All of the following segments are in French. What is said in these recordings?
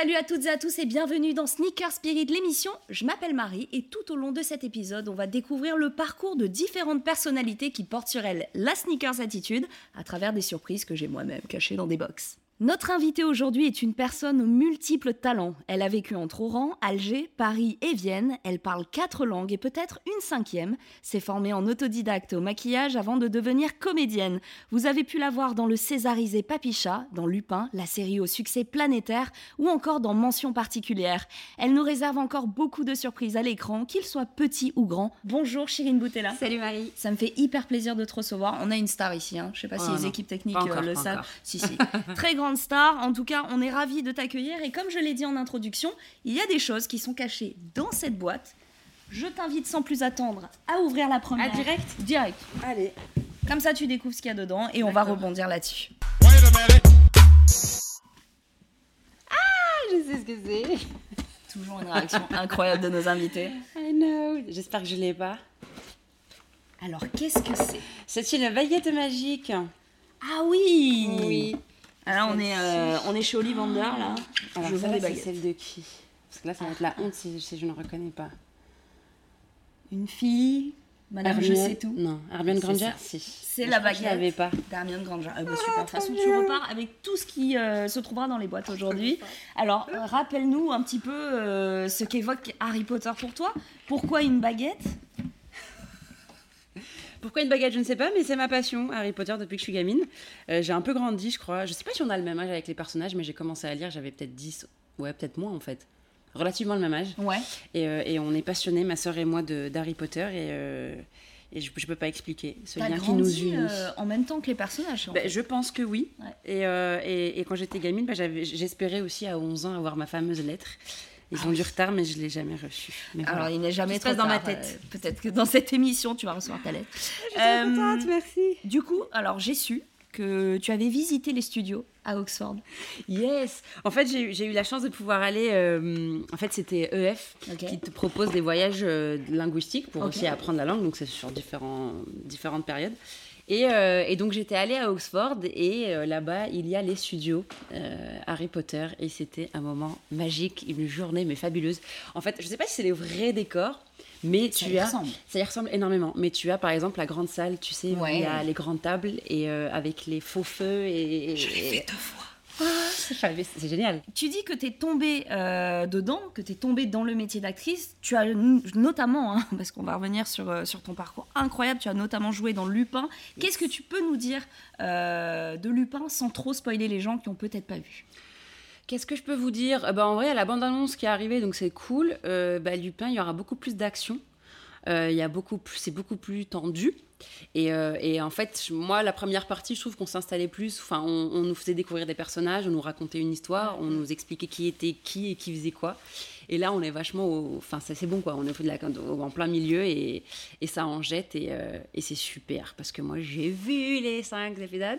Salut à toutes et à tous et bienvenue dans Sneaker Spirit, l'émission. Je m'appelle Marie et tout au long de cet épisode, on va découvrir le parcours de différentes personnalités qui portent sur elles la sneakers attitude à travers des surprises que j'ai moi-même cachées dans des box. Notre invitée aujourd'hui est une personne aux multiples talents. Elle a vécu entre Oran, Alger, Paris et Vienne. Elle parle quatre langues et peut-être une cinquième. S'est formée en autodidacte au maquillage avant de devenir comédienne. Vous avez pu la voir dans le Césarisé Papicha, dans Lupin, la série au succès planétaire ou encore dans Mention particulière. Elle nous réserve encore beaucoup de surprises à l'écran, qu'ils soient petits ou grands. Bonjour Chirine Boutella. Salut Marie. Ça me fait hyper plaisir de te recevoir. On a une star ici, hein. je sais pas si Oh les équipes techniques Pas encore, euh, le savent. Si, si. Très grande star. En tout cas, on est ravis de t'accueillir. Et comme je l'ai dit en introduction, il y a des choses qui sont cachées dans cette boîte. Je t'invite sans plus attendre à ouvrir la première. Direct Direct. Allez. Comme ça, tu découvres ce qu'il y a dedans et on va rebondir là-dessus. Ah, je sais ce que c'est. Toujours une réaction incroyable de nos invités. I know. J'espère que je l'ai pas. Alors, qu'est-ce que c'est? C'est une baguette magique. Ah oui Oui. Alors, on est, euh, on est chez Ollivander, là. Alors, je ça, c'est baguettes. celle de qui? Parce que là, ça va être la honte si, si je ne reconnais pas. Une fille, madame, je Hermione- sais tout. Non, Hermione Granger, si. C'est la je que Je baguette. l'avais pas. D'Hermione Granger. Ah bah super, de toute façon tu repars avec tout ce qui euh, se trouvera dans les boîtes aujourd'hui. Alors euh, rappelle-nous un petit peu euh, ce qu'évoque Harry Potter pour toi. Pourquoi une baguette? Pourquoi une baguette, je ne sais pas, mais c'est ma passion, Harry Potter, depuis que je suis gamine. Euh, j'ai un peu grandi, je crois. Je sais pas si on a le même âge avec les personnages, mais j'ai commencé à lire, j'avais peut-être 10, ouais, peut-être moins en fait. Relativement le même âge. Ouais. Et, euh, et on est passionnés, ma sœur et moi, de- d'Harry Potter. Et, euh, et je, je peux pas expliquer ce lien qui nous grandi unit. euh, en même temps que les personnages. en Ben, fait. je pense que oui. Ouais. Et, euh, et, et quand j'étais gamine, ben, j'espérais aussi à 11 ans avoir ma fameuse lettre. Ils Ah ont oui. du retard, mais je l'ai jamais. Mais Alors voilà. il n'est jamais trop dans ma tête. euh, Peut-être que dans cette émission tu vas recevoir ta lettre. Je suis Euh, contente, merci. Du coup, alors j'ai su que tu avais visité les studios à Oxford. Yes. En fait, j'ai eu- la chance de pouvoir aller. euh, en fait, c'était EF qui te propose des voyages euh, linguistiques pour aussi apprendre la langue. Donc, c'est sur différents, différentes périodes. Et, euh, et donc, j'étais allée à Oxford et euh, là-bas, il y a les studios euh, Harry Potter. Et c'était un moment magique, une journée mais fabuleuse. En fait, je sais pas si c'est les vrais décors. Mais Ça tu y as, ressemble. ça y ressemble énormément. Mais tu as par exemple la grande salle, tu sais, où il y a les grandes tables et avec les faux feux et, et- deux fois. C'est génial. Tu dis que tu es tombée euh, dedans, que tu es tombée dans le métier d'actrice. Tu as notamment, hein, parce qu'on va revenir sur, euh, sur ton parcours incroyable, tu as notamment joué dans Lupin. Qu'est-ce que tu peux nous dire euh, de Lupin sans trop spoiler les gens qui ont peut-être pas vu? Qu'est-ce que je peux vous dire? Bah, En vrai, il y a la bande-annonce qui est arrivée, donc c'est cool. Euh, bah, Lupin, il y aura beaucoup plus d'action. Euh, il y a beaucoup plus, c'est beaucoup plus tendu. Et, euh, et en fait, moi, la première partie, je trouve qu'on s'installait plus. Enfin, on, on nous faisait découvrir des personnages, on nous racontait une histoire, on nous expliquait qui était qui et qui faisait quoi. Et là, on est vachement, au- enfin, ça c'est bon quoi. On est au feu de la, au- en plein milieu et, et ça en jette et, euh, et c'est super parce que moi, j'ai vu les cinq épisodes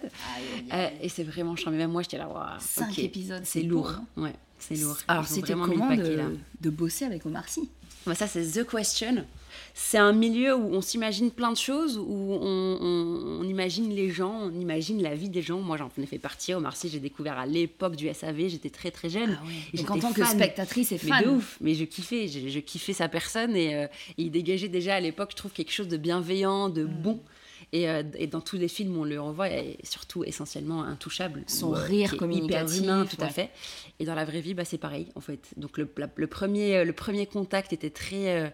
euh, et c'est vraiment charmé. Même moi, j'étais là, waouh. Cinq épisodes, c'est lourd. beau, Ouais, c'est lourd. Alors c'était comment paquet, de, là. de bosser avec Omar Sy? Bah, ça, c'est The Question. C'est un milieu où on s'imagine plein de choses, où on, on- on imagine les gens, on imagine la vie des gens. Moi, j'en ai fait partie. Omar Sy, j'ai découvert à l'époque du SAV, j'étais très très jeune. Et Donc en tant que spectatrice et Mais fan. de ouf, mais je kiffais, je, je kiffais sa personne et, euh, et il dégageait déjà à l'époque, je trouve, quelque chose de bienveillant, de Mm. bon. Et, euh, et dans tous les films, on le revoit, et surtout essentiellement intouchable. Son euh, rire communicatif, Hyper humain, tout à fait. Et dans la vraie vie, bah, c'est pareil, en fait. Donc le, la- le, premier, le premier contact était très. euh,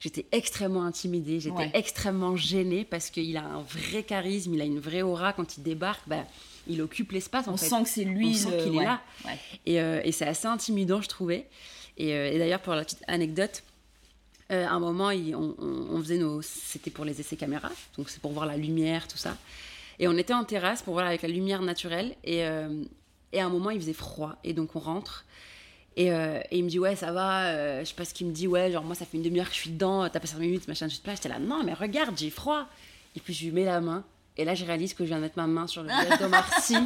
J'étais extrêmement intimidée, j'étais Ouais. extrêmement gênée parce qu'il a un vrai charisme, il a une vraie aura. Quand il débarque, bah, il occupe l'espace. en On fait. sent que c'est lui. On sent qu'il est là. Et, euh, et c'est assez intimidant, je trouvais. Et, euh, et d'ailleurs, pour la petite anecdote, euh, à un moment, il- on, faisait nos. C'était pour les essais caméra, donc c'est pour voir la lumière, tout ça. Et on était en terrasse pour voir avec la lumière naturelle. Et, euh, et à un moment, il faisait froid. Et donc, on rentre. Et, euh, et il me dit, ouais, ça va. je sais pas ce qu'il me dit, ouais, genre, moi, ça fait une demi-heure que je suis dedans, t'as pas 5 minutes, machin, je sais pas. J'étais là, non, mais regarde, j'ai froid. Et puis, je lui mets la main. Et là, je réalise que je viens de mettre ma main sur le visage d'Omar Sy.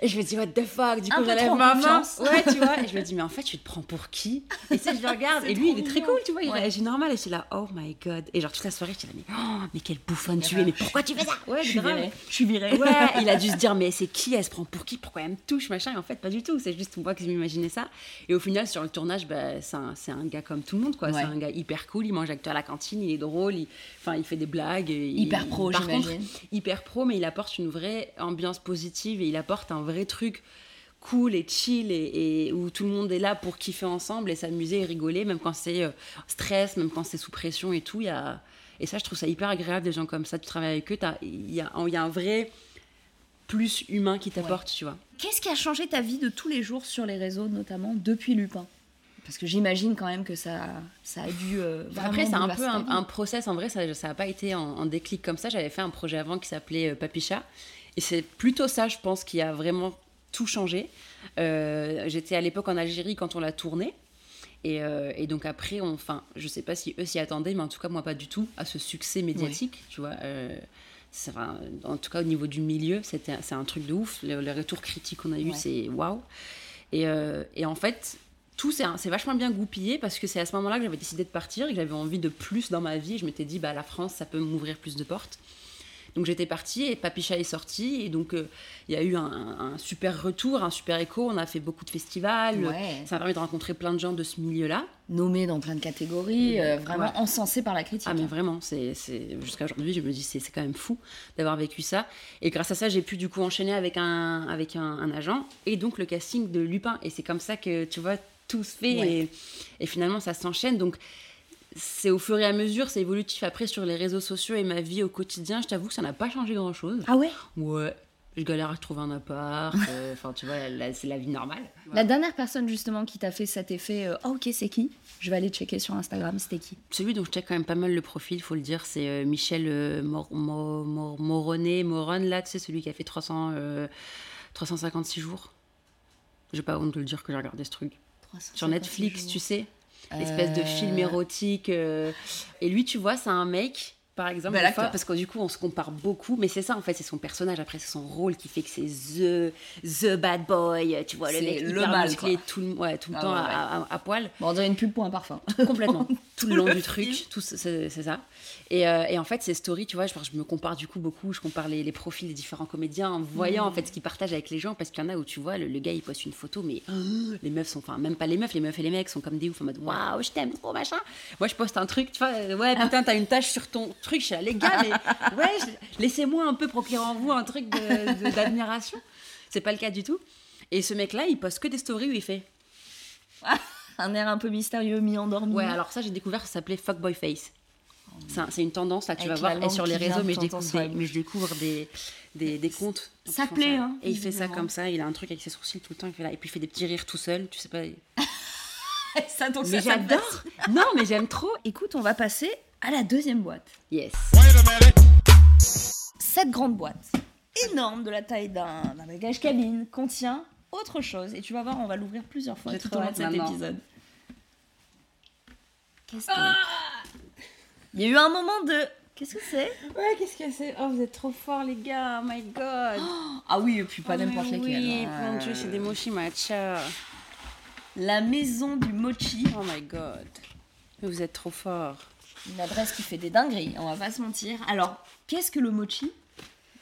Et je me dis, what the fuck? Du coup, j'enlève ma main. Ouais, tu vois. Et je me dis, mais en fait, tu te prends pour qui? Et sais, je le regarde. Et lui, il est très cool, tu vois. Il réagit normal. Et je suis là, oh my god. Et genre, toute la soirée, j'étais là, mais, oh, mais quelle bouffonne tu bah, es. Mais pourquoi tu fais ça? Ouais, Je suis virée. Je suis virée. Ouais, il a dû se dire, mais c'est qui? Elle se prend pour qui? Pourquoi elle me touche? Machin. Et en fait, pas du tout. C'est juste moi qui m'imaginais ça. Et au final, sur le tournage, bah, c'est un, gars comme tout le monde, quoi. Ouais. C'est un gars hyper cool. Il mange avec toi à la cantine. Il est drôle. Il, enfin, il fait des blagues. il- Hyper pro, j'imagine. hyper pro, mais il apporte une vraie ambiance positive et il apporte un vrai truc cool et chill et, et où tout le monde est là pour kiffer ensemble et s'amuser et rigoler, même quand c'est euh, stress, même quand c'est sous pression et tout. Y a... Et ça, je trouve ça hyper agréable, des gens comme ça. Tu travailles avec eux, il y a, il y a un vrai plus humain qui t'apporte, tu vois. Qu'est-ce qui a changé ta vie de tous les jours sur les réseaux, notamment depuis Lupin? Parce que j'imagine quand même que ça, ça a dû euh, Après, c'est un peu un, process. En vrai, ça n'a pas été en, en déclic comme ça. J'avais fait un projet avant qui s'appelait euh, Papicha. Et c'est plutôt ça, je pense, qui a vraiment tout changé. Euh, J'étais à l'époque en Algérie quand on l'a tourné. Et, euh, et donc après, on, enfin, je sais pas si eux s'y attendaient, mais en tout cas, moi, pas du tout, à ce succès médiatique, tu vois. Euh, enfin, en tout cas, au niveau du milieu, c'est un truc de ouf. Le, le retour critique qu'on a eu, Ouais. c'est waouh. Et, euh, et en fait, tout c'est vachement bien goupillé parce que c'est à ce moment-là que j'avais décidé de partir et que j'avais envie de plus dans ma vie. Je m'étais dit, bah, la France, ça peut m'ouvrir plus de portes. Donc j'étais partie et Papicha est sorti. Et donc euh, il y a eu un, super retour, un super écho. On a fait beaucoup de festivals. Ouais. Ça m'a permis de rencontrer plein de gens de ce milieu-là. Nommé dans plein de catégories, euh, vraiment Ouais. encensé par la critique. Ah mais vraiment, c'est jusqu'à aujourd'hui, je me dis c'est c'est quand même fou d'avoir vécu ça. Et grâce à ça, j'ai pu du coup enchaîner avec un avec un, un agent et donc le casting de Lupin. Et c'est comme ça que tu vois tout se fait Ouais. et, et finalement ça s'enchaîne. Donc c'est au fur et à mesure, c'est évolutif. Après sur les réseaux sociaux et ma vie au quotidien, je t'avoue que ça n'a pas changé grand chose. Ah ouais? Ouais. Je galère à trouver un appart. euh, Enfin, tu vois, c'est la vie normale. La dernière personne justement qui t'a fait cet effet, euh, Ah, ok, c'est qui? Je vais aller checker sur Instagram, c'était qui Celui dont je check quand même pas mal le profil, faut le dire, c'est euh, Michel euh, Mor- Mor- Mor- Moronnet, Moron, là, tu sais, celui qui a fait 300, euh, 356 jours. J'ai pas honte de le dire que j'ai regardé ce truc. Sur Netflix, tu sais, espèce de film Euh, érotique. euh, Et lui, tu vois, c'est un mec, par exemple, des fois, parce que du coup, on se compare beaucoup, mais c'est ça, en fait, c'est son personnage, après, c'est son rôle qui fait que c'est the, the bad boy, tu vois, le mec le hyper mal, musclé, tout le, ouais, tout le Ah temps ouais, à- ouais. à- à poil. Bon, on dirait une pub pour un parfum. Complètement. tout le long le du film. truc, tout, c'est ça. Et, euh, et en fait, ces stories, tu vois, je, je me compare du coup beaucoup, je compare les, les profils des différents comédiens en voyant Mm. en fait ce qu'ils partagent avec les gens, parce qu'il y en a où tu vois, le, le gars il poste une photo, mais oh, les meufs sont, enfin, même pas les meufs, les meufs et les mecs sont comme des ouf en mode waouh, je t'aime trop, machin. Moi, je poste un truc, tu vois, euh, ouais, putain, t'as une tache sur ton truc, je suis là, les gars, mais ouais, laissez-moi un peu procurer en vous un truc de- de- d'admiration. C'est pas le cas du tout. Et ce mec-là, il poste que des stories où il fait un air un peu mystérieux, mi-endormi. Ouais, alors ça, j'ai découvert, ça s'appelait Fuckboy Face. C'est un- C'est une tendance, là, tu Avec vas voir, et sur les réseaux, mais je, découvre des, bouche. mais je découvre des, des, des comptes. Ça plaît, hein, Et il fait ça comme ça, il a un truc avec ses sourcils tout le temps, il fait là, et puis il fait des petits rires tout seul, tu sais pas. ça, donc Mais j'adore. Non, mais j'aime trop Écoute, on va passer à la deuxième boîte. Yes Cette grande boîte, énorme de la taille d'un d'un bagage cabine, contient autre chose. Et tu vas voir, on va l'ouvrir plusieurs fois tout au long de cet épisode. Qu'est-ce que... Il y a eu un moment de... Qu'est-ce que c'est? Ouais, qu'est-ce que c'est? Oh, vous êtes trop forts, les gars, oh my god Ah oui, et puis pas Oh, n'importe lesquels. Oui, hein. mon dieu, c'est des mochi matcha. La maison du mochi, Oh my god. Mais vous êtes trop forts. une adresse qui fait des dingueries, on va pas se mentir. Alors, qu'est-ce que le mochi?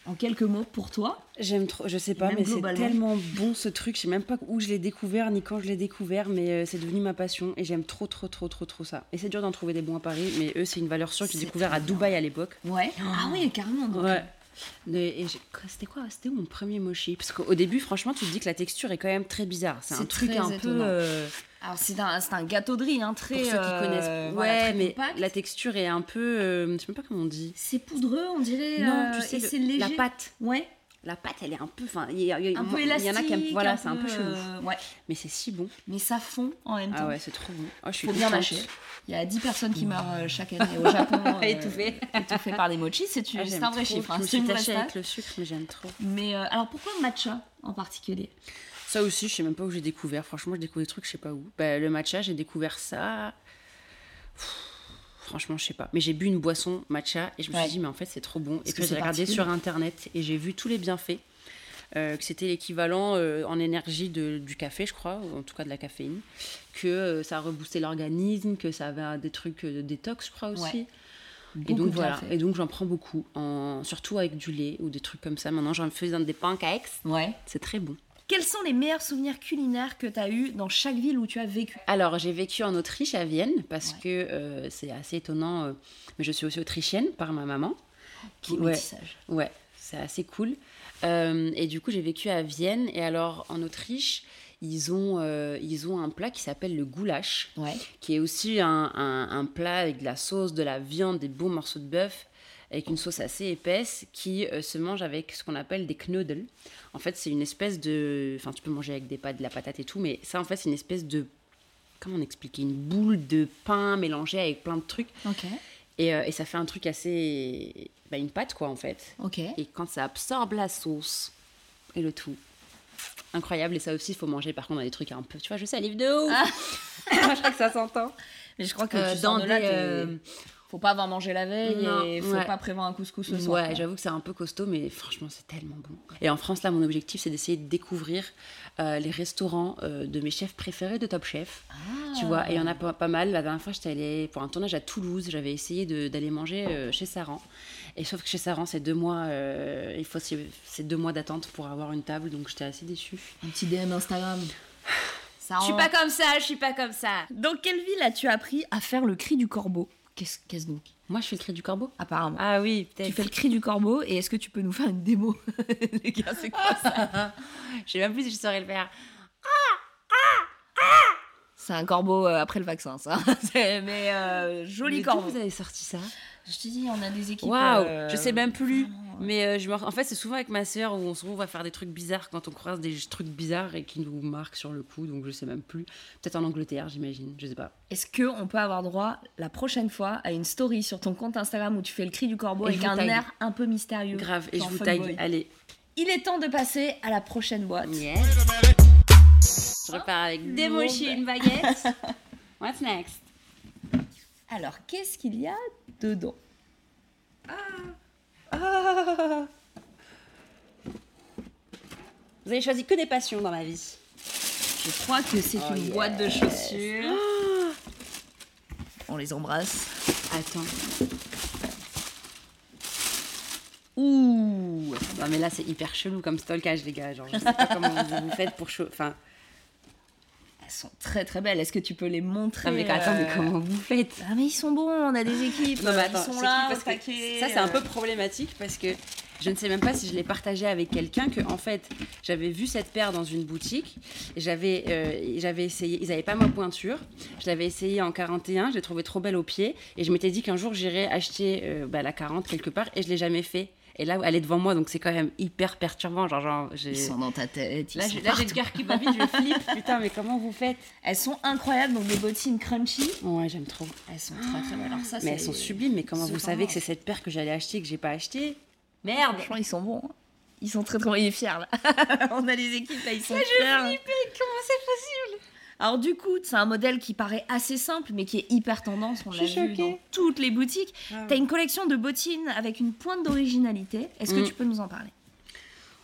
En quelques mots pour toi J'aime trop, je sais pas, mais c'est tellement bon ce truc. Je sais même pas où je l'ai découvert ni quand je l'ai découvert, mais euh, c'est devenu ma passion et j'aime trop, trop, trop, trop, trop ça. Et c'est dur d'en trouver des bons à Paris, mais eux, c'est une valeur sûre que j'ai découvert à. Dubaï à l'époque. Ouais. Ah oui, carrément. Ouais. C'était quoi? C'était mon premier mochi? Parce qu'au début, franchement, tu te dis que la texture est quand même très bizarre. C'est un truc un peu. euh, Alors c'est un, un gâteau de riz, hein, très... pour ceux qui euh, connaissent. voilà, ouais, mais compact. la texture est un peu. euh, je sais même pas comment on dit. C'est poudreux, on dirait. non, euh, tu sais, et c'est léger. la pâte. Ouais. La pâte, elle est un peu. Enfin, il y, a- il y a- Un peu il y élastique. en a qui aiment. Voilà, c'est un peu chelou. euh, Ouais. Mais c'est si bon. Mais ça fond en même temps. Ah ouais, c'est trop bon. Ah, je suis Faut bien mâcher. Il y a 10 personnes qui meurent euh, chaque année au Japon. euh, Étouffées. étouffées par des mochis, c'est Ah, un vrai trop. chiffre. hein, Je me suis avec le sucre, mais j'aime trop. Mais euh, alors pourquoi matcha en particulier? Ça aussi, je sais même pas où j'ai découvert. Franchement, je découvre des trucs, je sais pas où. Bah, le matcha, j'ai découvert ça. Pff, Franchement, je sais pas. Mais j'ai bu une boisson matcha et je me Ouais. suis dit, mais en fait, c'est trop bon. Et puis j'ai regardé sur internet et j'ai vu tous les bienfaits. euh, que c'était l'équivalent euh, en énergie de, du café, je crois, ou en tout cas de la caféine, que euh, ça reboostait l'organisme, que ça avait des trucs de détox, je crois aussi. Ouais. Et donc voilà, et donc j'en prends beaucoup, en, surtout avec du lait ou des trucs comme ça. Maintenant, j'en fais dans des pancakes, Ouais. c'est très bon. Quels sont les meilleurs souvenirs culinaires que tu as eu dans chaque ville où tu as vécu? Alors, j'ai vécu en Autriche, à Vienne, parce Ouais. que euh, c'est assez étonnant, euh, mais je suis aussi autrichienne par ma maman. Qui, Beau ouais, ouais, c'est assez cool. Euh, et du coup, j'ai vécu à Vienne. Et alors, en Autriche, ils ont, euh, ils ont un plat qui s'appelle le goulash, Ouais. qui est aussi un, un- un plat avec de la sauce, de la viande, des beaux morceaux de bœuf, avec une sauce assez épaisse, qui euh, se mange avec ce qu'on appelle des knödel. En fait, c'est une espèce de... Enfin, tu peux manger avec des pâtes, de la patate et tout, mais ça, en fait, c'est une espèce de... Comment on expliquer Une boule de pain mélangée avec plein de trucs. Ok. Et, euh, et ça fait un truc assez... bah, une pâte, quoi, en fait. Ok. Et quand ça absorbe la sauce et le tout, incroyable. Et ça aussi, il faut manger par contre dans des trucs un peu. Tu vois, je salive de ouf. Moi, je crois que ça s'entend. Mais je crois que Euh, dans là, des, euh, faut pas avoir mangé la veille Non, et faut ouais. pas prévoir un couscous le soir. Ouais, j'avoue que c'est un peu costaud, mais franchement, c'est tellement bon. Et en France, là, mon objectif, c'est d'essayer de découvrir euh, les restaurants euh, de mes chefs préférés de Top Chef. Tu vois, et il y en a pas, pas mal. La dernière fois, j'étais allée pour un tournage à Toulouse. J'avais essayé de- d'aller manger euh, chez Saran. Et sauf que chez Saran, c'est deux mois, euh, il faut c'est deux mois d'attente pour avoir une table, donc j'étais assez déçue. Un petit DM Instagram. Ça Je suis pas comme ça, je suis pas comme ça. Dans quelle ville as-tu appris à faire le cri du corbeau? Qu'est-ce qu'est-ce donc? Moi, je fais le cri du corbeau. Apparemment. Ah oui, tu peut-être. fais le cri du corbeau et est-ce que tu peux nous faire une démo? Les gars, c'est quoi ça? Je sais même plus si je saurais le faire. C'est un corbeau euh, après le vaccin, ça. Mais euh, joli Mais corbeau. vous avez sorti ça? Je te dis, on a des équipes. Waouh, euh, je sais même plus. vraiment. Mais euh, je me... en fait, c'est souvent avec ma sœur où on se retrouve à faire des trucs bizarres quand on croise des trucs bizarres et qui nous marquent sur le coup. Donc je sais même plus. Peut-être en Angleterre, j'imagine. Je sais pas. Est-ce que on peut avoir droit la prochaine fois à une story sur ton compte Instagram où tu fais le cri du corbeau Et avec un air un peu mystérieux? Grave. Et je vous tag. fuckboy. Allez. Il est temps de passer à la prochaine boîte. Yes. Je repars avec des Lourde. mochis et une baguette. What's next? Alors, qu'est-ce qu'il y a dedans? Vous avez choisi que des passions dans ma vie. Je crois que c'est Oh, une yes. boîte de chaussures. On les embrasse. Attends. Ouh Non mais là c'est hyper chelou comme stalkage les gars. Genre je sais pas comment vous, vous faites pour. Enfin. Très très belles. Est-ce que tu peux les montrer mais attends mais euh, comment vous faites? Ah mais ils sont bons, on a des équipes. Non, mais ils sont là, Parce que ça c'est un euh. peu problématique parce que je ne sais même pas si je l'ai partagé avec quelqu'un que en fait j'avais vu cette paire dans une boutique et j'avais euh, j'avais essayé ils n'avaient pas ma pointure je l'avais essayé en 41 je l'ai trouvée trop belle au pied et je m'étais dit qu'un jour j'irais acheter euh, bah, la 40 quelque part et je l'ai jamais fait et là elle est devant moi donc c'est quand même hyper perturbant genre, genre Ils sont dans ta tête. ils là j'ai là, le cœur qui bat vite je flippe putain mais comment vous faites Elles sont incroyables, donc des bottines crunchy. ouais j'aime trop Elles sont très très belles. Alors ça, mais elles sont sublimes mais comment vous savez que c'est cette paire que j'allais acheter que j'ai pas acheté merde Franchement, ils sont bons. hein. Ils sont très très. Il est fier là. on a des équipes là, ils sont fiers. comment c'est possible Alors du coup, c'est un modèle qui paraît assez simple, mais qui est hyper tendance. On l'a vu dans toutes les boutiques. Ah. T'as une collection de bottines avec une pointe d'originalité. Est-ce que Mm. tu peux nous en parler?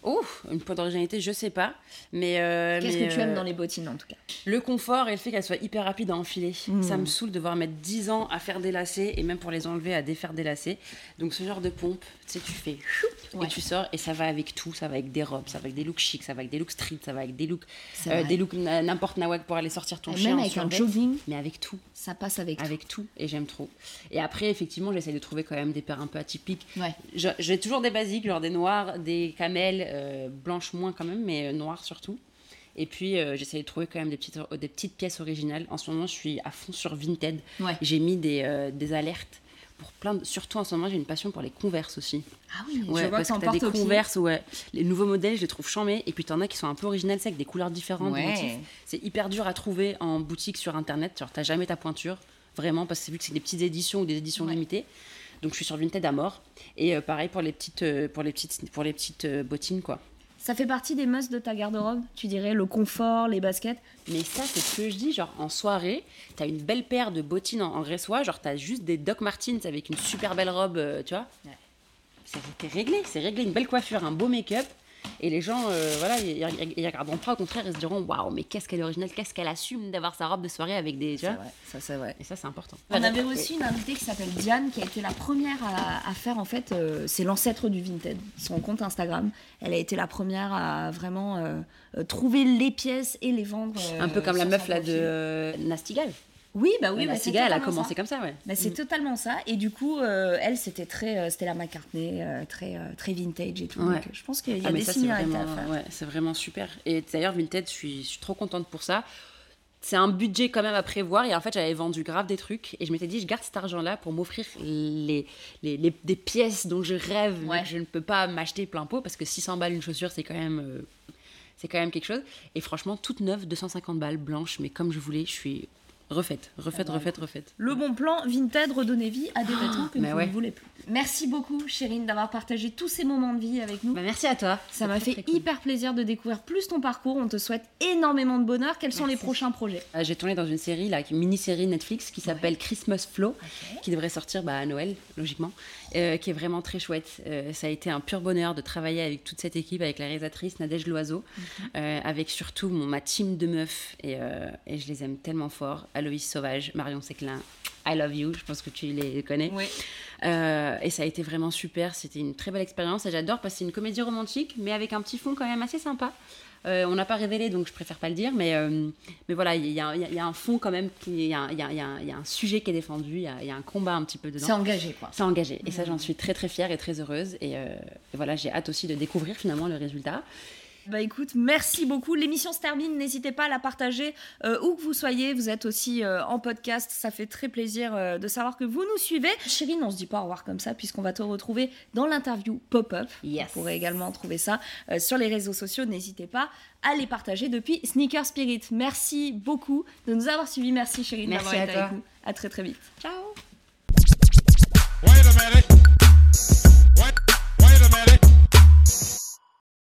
Oh, une pointe d'originalité, je sais pas. Mais. euh, Qu'est-ce que tu aimes euh, dans les bottines en tout cas? Le confort et le fait qu'elles soient hyper rapides à enfiler. Mm. Ça me saoule de devoir mettre 10 ans à faire des lacets et même pour les enlever à défaire des lacets. Donc ce genre de pompe, tu sais, tu fais Ouais. et tu sors et ça va avec tout. Ça va avec des robes, ça va avec des looks chics, ça va avec des looks street, ça va avec des looks. Euh, des looks n'importe nawak pour aller sortir ton Et chien. Même avec un jogging, Mais avec tout. ça passe avec. tout. Avec tout. Et j'aime trop. Et après, effectivement, j'essaie de trouver quand même des paires un peu atypiques. Ouais. J'ai toujours des basiques, genre des noirs, des camels, euh, blanches moins quand même, mais euh, noires surtout. Et puis euh, j'essaie de trouver quand même des petites, euh, des petites pièces originales. En ce moment, je suis à fond sur Vinted. Ouais. J'ai mis des, euh, des alertes pour plein de... Surtout en ce moment, j'ai une passion pour les converses aussi. Ah oui, Ouais, je vois parce que que t'en t'as des converses, ouais. Les nouveaux modèles, je les trouve chambés. Et puis t'en as qui sont un peu originales, c'est avec des couleurs différentes, Ouais. C'est hyper dur à trouver en boutique sur internet. Genre, t'as jamais ta pointure, vraiment, parce que vu que c'est des petites éditions ou des éditions Ouais. limitées. Donc je suis sur Vinted à mort. Et euh, pareil pour les petites, euh, pour les petites, pour les petites euh, bottines, quoi. Ça fait partie des musts de ta garde-robe, tu dirais, le confort, les baskets? Mais ça, c'est ce que je dis, genre en soirée, t'as une belle paire de bottines en, en genre t'as juste des Doc Martens avec une super belle robe, euh, tu vois? Ouais. C'est réglé, c'est réglé, une belle coiffure, un beau make-up. Et les gens, euh, voilà, ils, regarderont pas, au contraire, ils se diront Waouh, mais qu'est-ce qu'elle est originale, qu'est-ce qu'elle assume d'avoir sa robe de soirée avec des. Tu C'est vois vrai, ça c'est vrai. Et ça, c'est important. On avait aussi une invitée qui s'appelle Diane, qui a été la première à, à faire, en fait, euh, c'est l'ancêtre du Vinted, son compte Instagram. Elle a été la première à vraiment euh, trouver les pièces et les vendre. euh, Un peu comme la meuf là de euh, Nastigal. Oui, bah oui, bah, c'est elle a commencé ça. comme ça, ouais. Bah, c'est Mm. totalement ça. Et du coup, euh, elle, c'était très, euh, c'était la McCartney, euh, très, euh, très vintage et tout. Ouais. Donc, je pense qu'il y a Ah, des ça, à faire. ouais, c'est vraiment super. Et d'ailleurs, Vinted, je suis, je suis trop contente pour ça. C'est un budget quand même à prévoir. Et en fait, j'avais vendu grave des trucs. Et je m'étais dit, je garde cet argent-là pour m'offrir les, les, les- des pièces dont je rêve, mais Ouais. que je ne peux pas m'acheter plein pot. Parce que 600 balles une chaussure, c'est quand même. c'est quand même quelque chose. Et franchement, toute neuve, 250 balles, blanche, mais comme je voulais, je suis refaite, refaite, bah, refaite, refaite. Le bon plan, Vinted, redonner vie à des vêtements que vous ouais. ne voulez plus. Merci beaucoup, Chérine, d'avoir partagé tous ces moments de vie avec nous. Bah, merci à toi. Ça m'a fait hyper plaisir de découvrir plus ton parcours. On te souhaite énormément de bonheur. Quels sont les prochains projets? Euh, J'ai tourné dans une série, là, une mini-série Netflix qui s'appelle Christmas Flow, qui devrait sortir bah, à Noël, logiquement, euh, qui est vraiment très chouette. Euh, ça a été un pur bonheur de travailler avec toute cette équipe, avec la réalisatrice Nadège Loiseau, euh, avec surtout mon, ma team de meufs, et, et je les aime tellement fort. Aloïs Sauvage, Marion Séclin, I Love You, je pense que tu les connais. Oui. Euh, et ça a été vraiment super. C'était une très belle expérience et j'adore parce que c'est une comédie romantique, mais avec un petit fond quand même assez sympa. Euh, on n'a pas révélé, donc je préfère pas le dire, mais, euh, mais voilà, il y, a- y y un fond quand même, il y, a un- y a- sujet qui est défendu, il y a, un combat un petit peu C'est dedans. engagé, quoi. C'est engagé. Et ça, j'en suis très très fière et très heureuse. Et, euh, et voilà, j'ai hâte aussi de découvrir finalement le résultat. Bah écoute, merci beaucoup. L'émission se termine. N'hésitez pas à la partager euh, où que vous soyez. Vous êtes aussi euh, en podcast. Ça fait très plaisir euh, de savoir que vous nous suivez. Chérine, on se dit pas au revoir comme ça puisqu'on va te retrouver dans l'interview pop-up. Yes. Vous pourrez également trouver ça euh, sur les réseaux sociaux. N'hésitez pas à les partager depuis Sneaker Spirit. Merci beaucoup de nous avoir suivis. Merci Chérine Merci d'avoir à été toi. avec nous. À très très vite. Ciao. Wait a minute.